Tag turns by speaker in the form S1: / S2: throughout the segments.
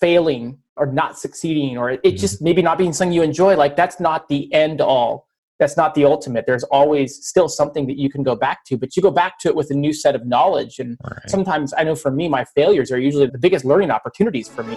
S1: failing or not succeeding or it just mm-hmm. maybe not being something you enjoy like that's not the end all that's not the ultimate there's always still something that you can go back to but you go back to it with a new set of knowledge and right. sometimes i know for me my failures are usually the biggest learning opportunities for me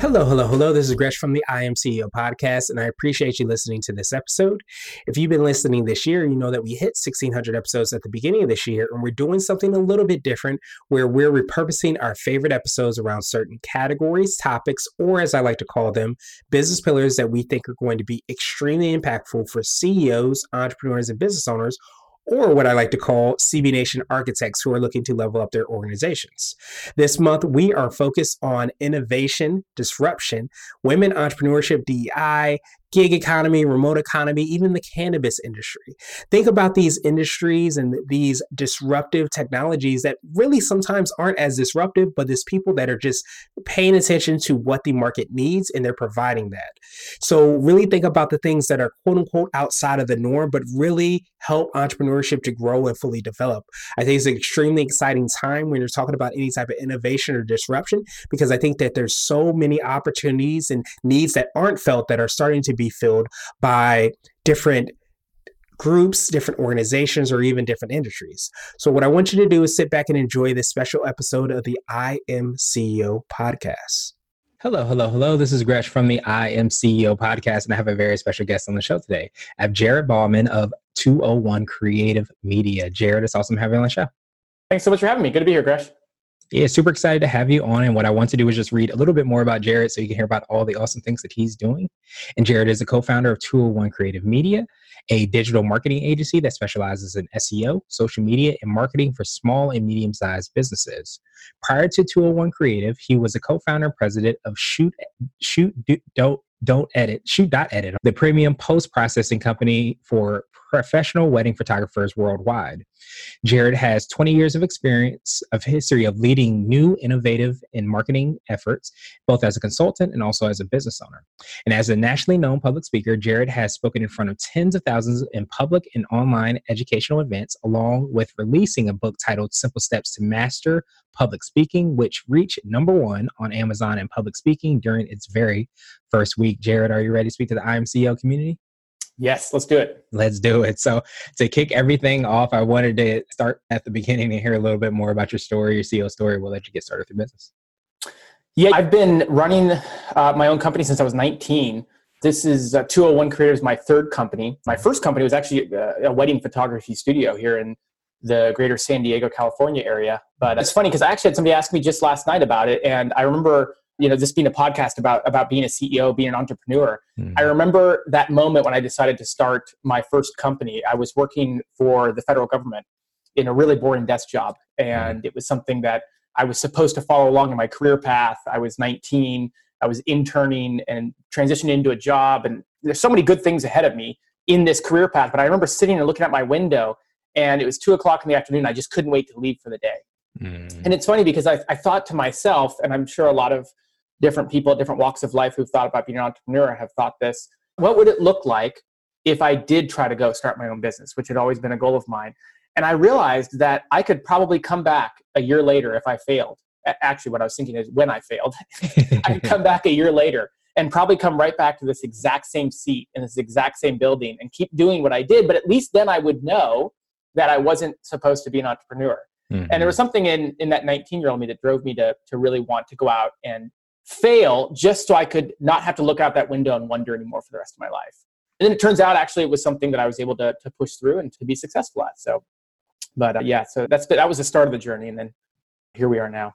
S2: Hello, hello, hello. This is Gresh from the I Am CEO podcast, and I appreciate you listening to this episode. If you've been listening this year, you know that we hit 1,600 episodes at the beginning of this year, and we're doing something a little bit different where we're repurposing our favorite episodes around certain categories, topics, or as I like to call them, business pillars that we think are going to be extremely impactful for CEOs, entrepreneurs, and business owners or what I like to call CB Nation architects who are looking to level up their organizations. This month, we are focused on innovation, disruption, women entrepreneurship, DEI, gig economy, remote economy, even the cannabis industry. Think about these industries and these disruptive technologies that really sometimes aren't as disruptive, but there's people that are just paying attention to what the market needs and they're providing that. So, really think about the things that are quote unquote outside of the norm, but really help entrepreneurship to grow and fully develop. I think it's an extremely exciting time when you're talking about any type of innovation or disruption because I think that there's so many opportunities and needs that aren't felt that are starting to be filled by different groups, different organizations, or even different industries. So, what I want you to do is sit back and enjoy this special episode of the I Am CEO podcast. Hello, hello, hello. This is Gresh from the I Am CEO podcast, and I have a very special guest on the show today. I have Jared Bauman of 201 Creative Media. Jared, it's awesome having you on the show.
S1: Thanks so much for having me. Good to be here, Gresh.
S2: Yeah, super excited to have you on. And what I want to do is just read a little bit more about Jared so you can hear about all the awesome things that he's doing. And Jared is a co founder of 201 Creative Media, a digital marketing agency that specializes in SEO, social media, and marketing for small and medium sized businesses. Prior to 201 Creative, he was a co founder and president of Shoot, Shoot, Do, Don't, don't edit ShootDotEdit the premium post processing company for professional wedding photographers worldwide. Jared has 20 years of experience of history of leading new, innovative, and marketing efforts, both as a consultant and also as a business owner. And as a nationally known public speaker, Jared has spoken in front of tens of thousands in public and online educational events, along with releasing a book titled Simple Steps to Master Public Speaking, which reached number one on Amazon and public speaking during its very first week. Jared, are you ready to speak to the IMCEO community?
S1: Yes, let's do it.
S2: Let's do it. So, to kick everything off, I wanted to start at the beginning and hear a little bit more about your story, your CEO story. We'll let you get started with your business.
S1: Yeah, I've been running uh, my own company since I was 19. This is uh, 201 Creators, my third company. My first company was actually a, uh, a wedding photography studio here in the greater San Diego, California area. But it's funny because I actually had somebody ask me just last night about it. And I remember you know this being a podcast about about being a ceo being an entrepreneur. Mm-hmm. i remember that moment when i decided to start my first company. I was working for the federal government in a really boring desk job and mm-hmm. it was something that i was supposed to follow along in my career path. I was 19 i was interning and transitioning into a job and there's so many good things ahead of me in this career path. But i remember sitting and looking at my window and it was two o'clock in the afternoon. I just couldn't wait to leave for the day. Mm-hmm. and it's funny because I, I thought to myself and i'm sure a lot of different people different walks of life who've thought about being an entrepreneur have thought this. What would it look like if I did try to go start my own business, which had always been a goal of mine? And I realized that I could probably come back a year later if I failed. Actually, what I was thinking is when I failed, I could come back a year later and probably come right back to this exact same seat in this exact same building and keep doing what I did. But at least then I would know that I wasn't supposed to be an entrepreneur. Mm-hmm. And there was something in, in that 19 year old me that drove me to, to really want to go out and fail just so I could not have to look out that window and wonder anymore for the rest of my life. And then it turns out actually it was something that I was able to, to push through and to be successful at. So, but uh, yeah, so that's that was the start of the journey, and then here we are now.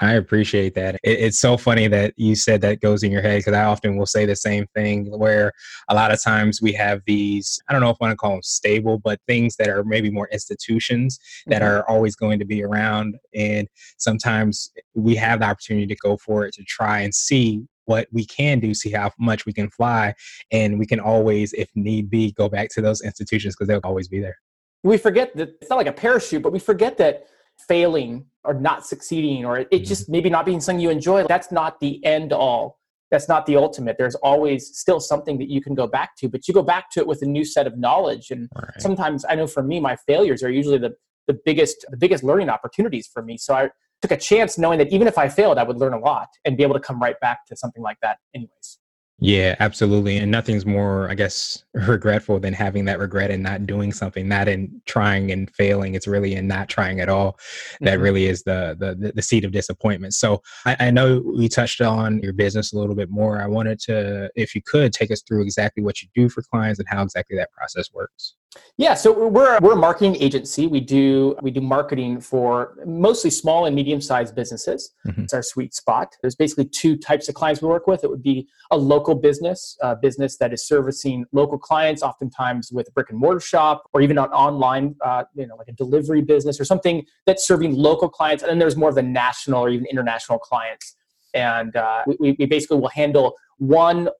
S2: I appreciate that. It, it's so funny that you said that goes in your head because I often will say the same thing where a lot of times we have these, I don't know if I want to call them stable, but things that are maybe more institutions that mm-hmm. are always going to be around. And sometimes we have the opportunity to go for it to try and see what we can do, see how much we can fly, and we can always, if need be, go back to those institutions because they'll always be there.
S1: We forget that it's not like a parachute, but we forget that failing or not succeeding or it mm-hmm. just maybe not being something you enjoy, that's not the end all. That's not the ultimate. There's always still something that you can go back to, but you go back to it with a new set of knowledge. And right. sometimes I know for me, my failures are usually the, the biggest the biggest learning opportunities for me. So I took a chance knowing that even if I failed, I would learn a lot and be able to come right back to something like that anyways.
S2: Yeah, absolutely. And nothing's more, I guess, regretful than having that regret and not doing something, not in trying and failing. It's really in not trying at all. That mm-hmm. really is the, the the seed of disappointment. So I, I, know we touched on your business a little bit more. I wanted to, if you could, take us through exactly what you do for clients and how exactly that process works.
S1: Yeah, so we're we're a marketing agency. We do we do marketing for mostly small and medium sized businesses. Mm-hmm. It's our sweet spot. There's basically two types of clients we work with. It would be a local business, a business that is servicing local clients, oftentimes with a brick and mortar shop, or even an online, uh, you know, like a delivery business or something that's serving local clients. And then there's more of the national or even international clients. And uh, we, we basically will handle one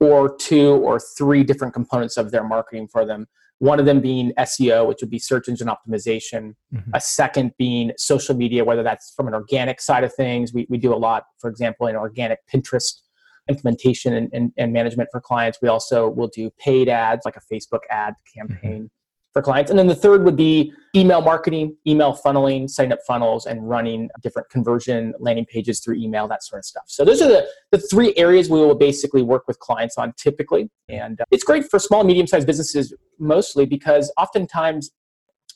S1: or two or three different components of their marketing for them one of them being SEO, which would be search engine optimization. Mm-hmm. A second being social media, whether that's from an organic side of things. We, we do a lot, for example, in organic Pinterest implementation and, and, and management for clients. We also will do paid ads, like a Facebook ad campaign. Mm-hmm for clients. And then the third would be email marketing, email funneling, sign up funnels, and running different conversion landing pages through email, that sort of stuff. So those are the, the three areas we will basically work with clients on typically. And uh, it's great for small, medium sized businesses mostly because oftentimes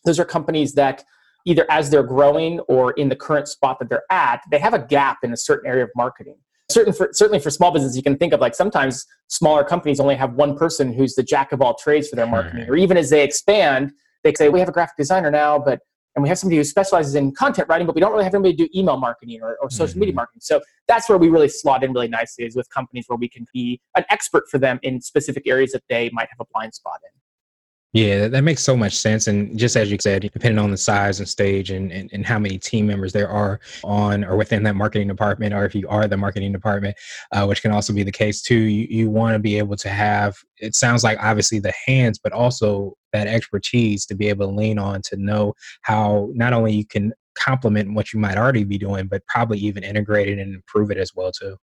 S1: those are companies that either as they're growing or in the current spot that they're at, they have a gap in a certain area of marketing certain for, certainly for small business, you can think of like sometimes smaller companies only have one person who's the jack of all trades for their marketing. Or even as they expand, they say, we have a graphic designer now, but and we have somebody who specializes in content writing, but we don't really have anybody to do email marketing or, or social mm-hmm. media marketing. So that's where we really slot in really nicely is with companies where we can be an expert for them in specific areas that they might have a blind spot in.
S2: Yeah, that makes so much sense. And just as you said, depending on the size and stage and, and, and, how many team members there are on or within that marketing department, or if you are the marketing department, uh, which can also be the case too, you, you want to be able to have, it sounds like obviously the hands, but also that expertise to be able to lean on to know how not only you can complement what you might already be doing, but probably even integrate it and improve it as well too.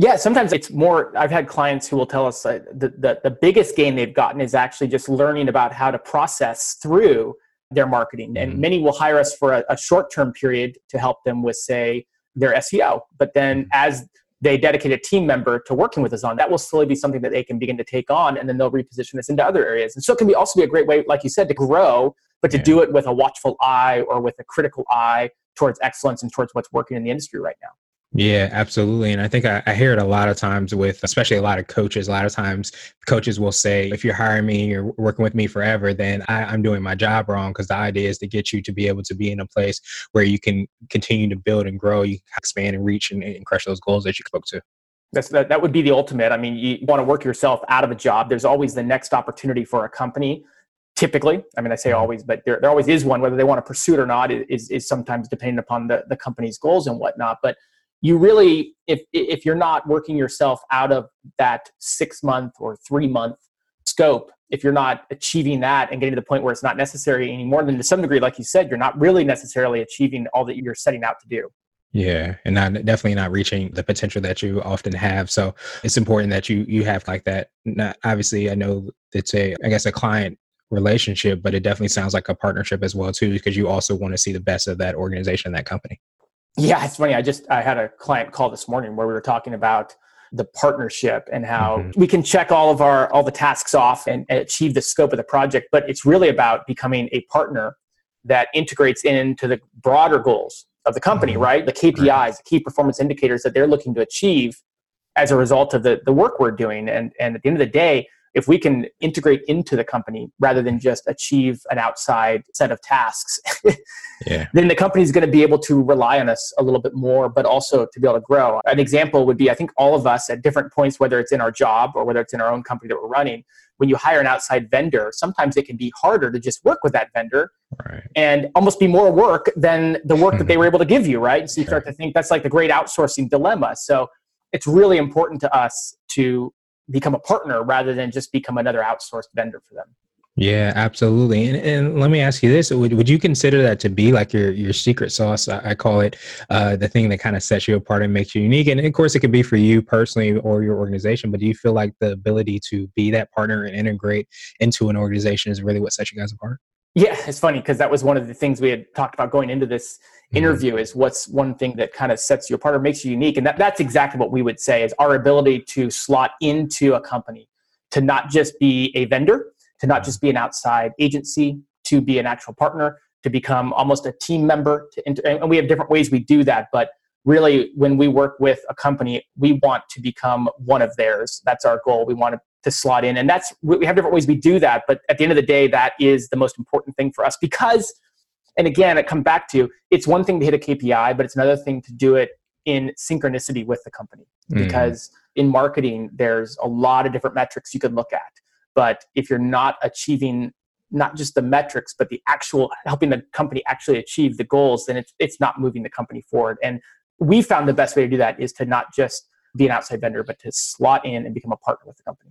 S1: Yeah, sometimes it's more. I've had clients who will tell us uh, the, the, the biggest gain they've gotten is actually just learning about how to process through their marketing. And mm-hmm. many will hire us for a, a short term period to help them with, say, their SEO. But then as they dedicate a team member to working with us on that will slowly be something that they can begin to take on and then they'll reposition this into other areas and so it can be also be a great way like you said to grow but to yeah. do it with a watchful eye or with a critical eye towards excellence and towards what's working in the industry right now
S2: yeah, absolutely. And I think I, I, hear it a lot of times with, especially a lot of coaches. A lot of times, coaches will say, if you're hiring me, you're working with me forever, then I, am doing my job wrong. Because the idea is to get you to be able to be in a place where you can continue to build and grow, you expand and reach and, and crush those goals that you spoke to.
S1: That's, that, that would be the ultimate. I mean, you want to work yourself out of a job. There's always the next opportunity for a company typically i mean i say mm-hmm. always but there, there always is one whether they want to pursue it or not is, is sometimes dependent upon the, the company's goals and whatnot but you really if if you're not working yourself out of that six month or three month scope if you're not achieving that and getting to the point where it's not necessary anymore then to some degree like you said you're not really necessarily achieving all that you're setting out to do.
S2: Yeah and not definitely not reaching the potential that you often have. So it's important that you you have like that. Not obviously i know it's a i guess a client relationship but it definitely sounds like a partnership as well too because you also want to see the best of that organization that company
S1: yeah, it's funny. I just I had a client call this morning where we were talking about the partnership and how mm-hmm. we can check all of our all the tasks off and, and achieve the scope of the project, but it's really about becoming a partner that integrates into the broader goals of the company, mm-hmm. right? The KPIs, right. the key performance indicators that they're looking to achieve as a result of the, the work we're doing. And, and at the end of the day, if we can integrate into the company rather than just achieve an outside set of tasks, yeah. then the company is going to be able to rely on us a little bit more, but also to be able to grow. An example would be I think all of us at different points, whether it's in our job or whether it's in our own company that we're running, when you hire an outside vendor, sometimes it can be harder to just work with that vendor right. and almost be more work than the work that they were able to give you, right? So you start to think that's like the great outsourcing dilemma. So it's really important to us to become a partner rather than just become another outsourced vendor for them.
S2: Yeah, absolutely. And, and let me ask you this: would, would you consider that to be like your your secret sauce? I, I call it uh, the thing that kind of sets you apart and makes you unique. And of course, it could be for you personally or your organization. But do you feel like the ability to be that partner and integrate into an organization is really what sets you guys apart?
S1: Yeah, it's funny because that was one of the things we had talked about going into this. Interview mm-hmm. is what's one thing that kind of sets you apart or makes you unique. And that, that's exactly what we would say is our ability to slot into a company, to not just be a vendor, to not just be an outside agency, to be an actual partner, to become almost a team member. To inter- and we have different ways we do that, but really, when we work with a company, we want to become one of theirs. That's our goal. We want to, to slot in, and that's we have different ways we do that. But at the end of the day, that is the most important thing for us because. And again, it comes back to it's one thing to hit a KPI, but it's another thing to do it in synchronicity with the company. Mm. Because in marketing, there's a lot of different metrics you could look at but if you're not achieving not just the metrics but the actual helping the company actually achieve the goals then it's, it's not moving the company forward and we found the best way to do that is to not just be an outside vendor but to slot in and become a partner with the company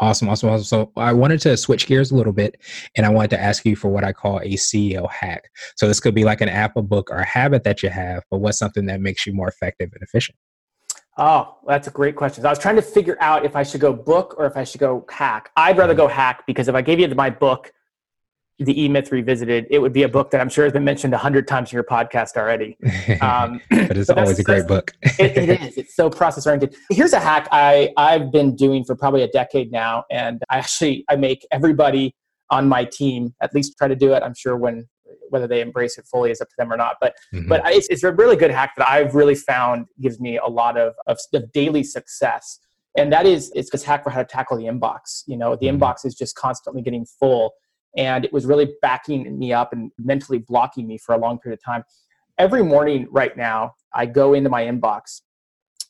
S2: Awesome, awesome, awesome. So I wanted to switch gears a little bit and I wanted to ask you for what I call a CEO hack. So this could be like an app, a book, or a habit that you have, but what's something that makes you more effective and efficient?
S1: Oh, that's a great question. So I was trying to figure out if I should go book or if I should go hack. I'd rather mm-hmm. go hack because if I gave you my book, the E Myth Revisited, it would be a book that I'm sure has been mentioned a hundred times in your podcast already.
S2: Um, but it's but always a great book.
S1: it, it is. It's so process oriented. Here's a hack I I've been doing for probably a decade now, and I actually I make everybody on my team at least try to do it. I'm sure when whether they embrace it fully is up to them or not. But mm-hmm. but it's, it's a really good hack that I've really found gives me a lot of, of, of daily success. And that is it's this hack for how to tackle the inbox. You know, the mm-hmm. inbox is just constantly getting full. And it was really backing me up and mentally blocking me for a long period of time. Every morning right now, I go into my inbox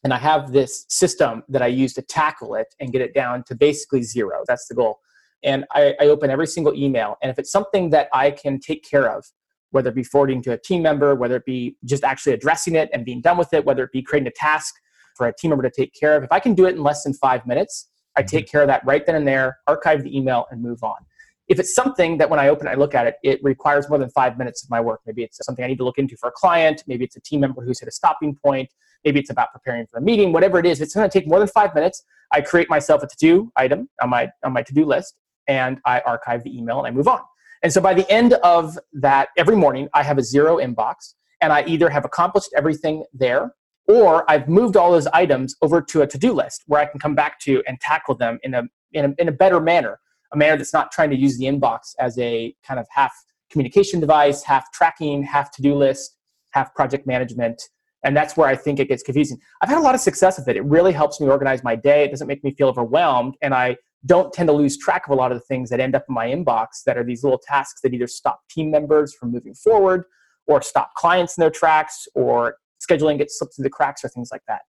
S1: and I have this system that I use to tackle it and get it down to basically zero. That's the goal and I, I, open every single email. And if it's something that I can take care of, whether it be forwarding to a team member, whether it be just actually addressing it and being done with it, whether it be creating a task for a team member to take care of, if I can do it in less than five minutes, I take mm-hmm. care of that right then and there, archive the email, and move on. If it's something that when I open it, I look at it, it requires more than five minutes of my work. Maybe it's something I need to look into for a client. Maybe it's a team member who's hit a stopping point. Maybe it's about preparing for a meeting. Whatever it is, it's going to take more than five minutes. I create myself a to-do item on my on my to-do list, and I archive the email and I move on. And so by the end of that, every morning I have a zero inbox and I either have accomplished everything there or I've moved all those items over to a to do list where I can come back to and tackle them in a, in a, in a better manner, a manner that's not trying to use the inbox as a kind of half communication device, half tracking, half to do list, half project management. And that's where I think it gets confusing. I've had a lot of success with it. It really helps me organize my day. It doesn't make me feel overwhelmed. And I don't tend to lose track of a lot of the things that end up in my inbox that are these little tasks that either stop team members from moving forward or stop clients in their tracks or scheduling gets slipped through the cracks or things like that.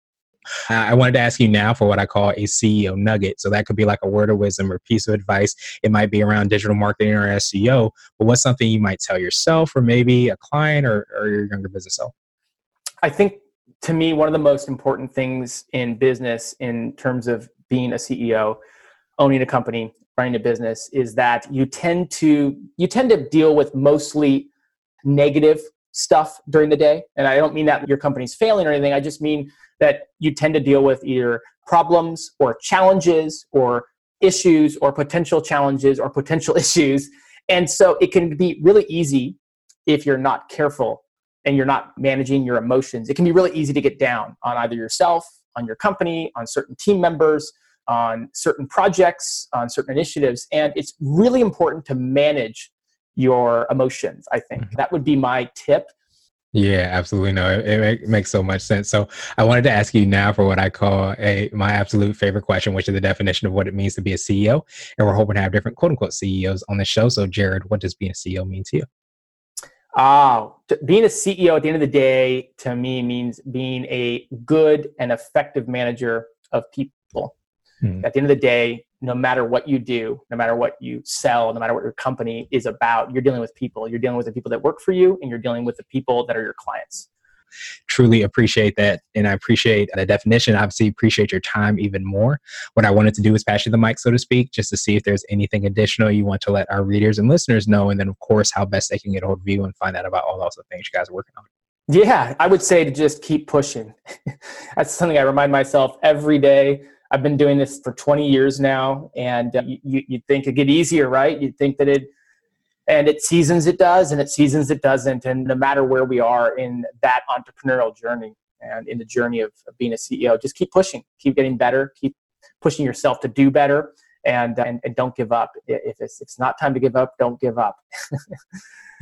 S2: I wanted to ask you now for what I call a CEO nugget. So that could be like a word of wisdom or piece of advice. It might be around digital marketing or SEO, but what's something you might tell yourself or maybe a client or, or your younger business self?
S1: I think to me, one of the most important things in business in terms of being a CEO owning a company, running a business, is that you tend to you tend to deal with mostly negative stuff during the day. And I don't mean that your company's failing or anything. I just mean that you tend to deal with either problems or challenges or issues or potential challenges or potential issues. And so it can be really easy if you're not careful and you're not managing your emotions. It can be really easy to get down on either yourself, on your company, on certain team members, on certain projects, on certain initiatives. And it's really important to manage your emotions, I think. Mm-hmm. That would be my tip.
S2: Yeah, absolutely. No, it, it, makes so much sense. So I wanted to ask you now for what I call a my absolute favorite question, which is the definition of what it means to be a CEO. And we're hoping to have different quote unquote CEOs on the show. So Jared, what does being a CEO mean to you?
S1: Oh, being a CEO at the end of the day to me means being a good and effective manager of people. Hmm. At the end of the day, no matter what you do, no matter what you sell, no matter what your company is about, you're dealing with people. You're dealing with the people that work for you, and you're dealing with the people that are your clients.
S2: truly appreciate that. And I appreciate the definition. Obviously, appreciate your time even more. What I wanted to do was pass you the mic, so to speak, just to see if there's anything additional you want to let our readers and listeners know. And then, of course, how best they can get a hold of you and find out about all those things you guys are working on.
S1: Yeah, I would say to just keep pushing. That's something I remind myself every day. I've been doing this for 20 years now, and uh, you, you'd think it'd get easier, right? You'd think that it, and it seasons it does, and it seasons it doesn't. And no matter where we are in that entrepreneurial journey and in the journey of, of being a CEO, just keep pushing, keep getting better, keep pushing yourself to do better, and, and, and don't give up. If it's, it's not time to give up, don't give up.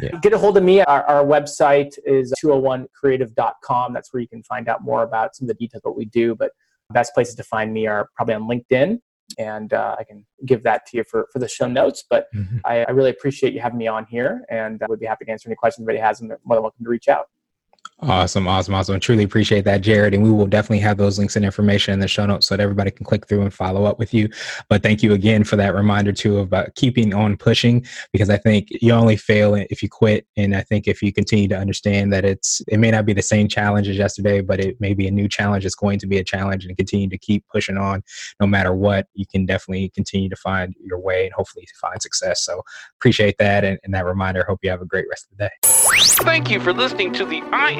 S1: Yeah. Get a hold of me. Our, our website is 201creative.com. That's where you can find out more about some of the details of what we do. But best places to find me are probably on LinkedIn. And uh, I can give that to you for, for the show notes. But mm-hmm. I, I, really appreciate you having me on here. And I would be happy to answer any questions anybody has. And more than welcome to reach out.
S2: Awesome, awesome, awesome. Truly appreciate that, Jared. And we will definitely have those links and information in the show notes so that everybody can click through and follow up with you. But thank you again for that reminder too about keeping on pushing because I think you only fail if you quit. And I think if you continue to understand that it's it may not be the same challenge as yesterday, but it may be a new challenge. It's going to be a challenge and continue to keep pushing on no matter what. You can definitely continue to find your way and hopefully find success. So appreciate that and, and that reminder. Hope you have a great rest of the day.
S3: Thank you for listening to the I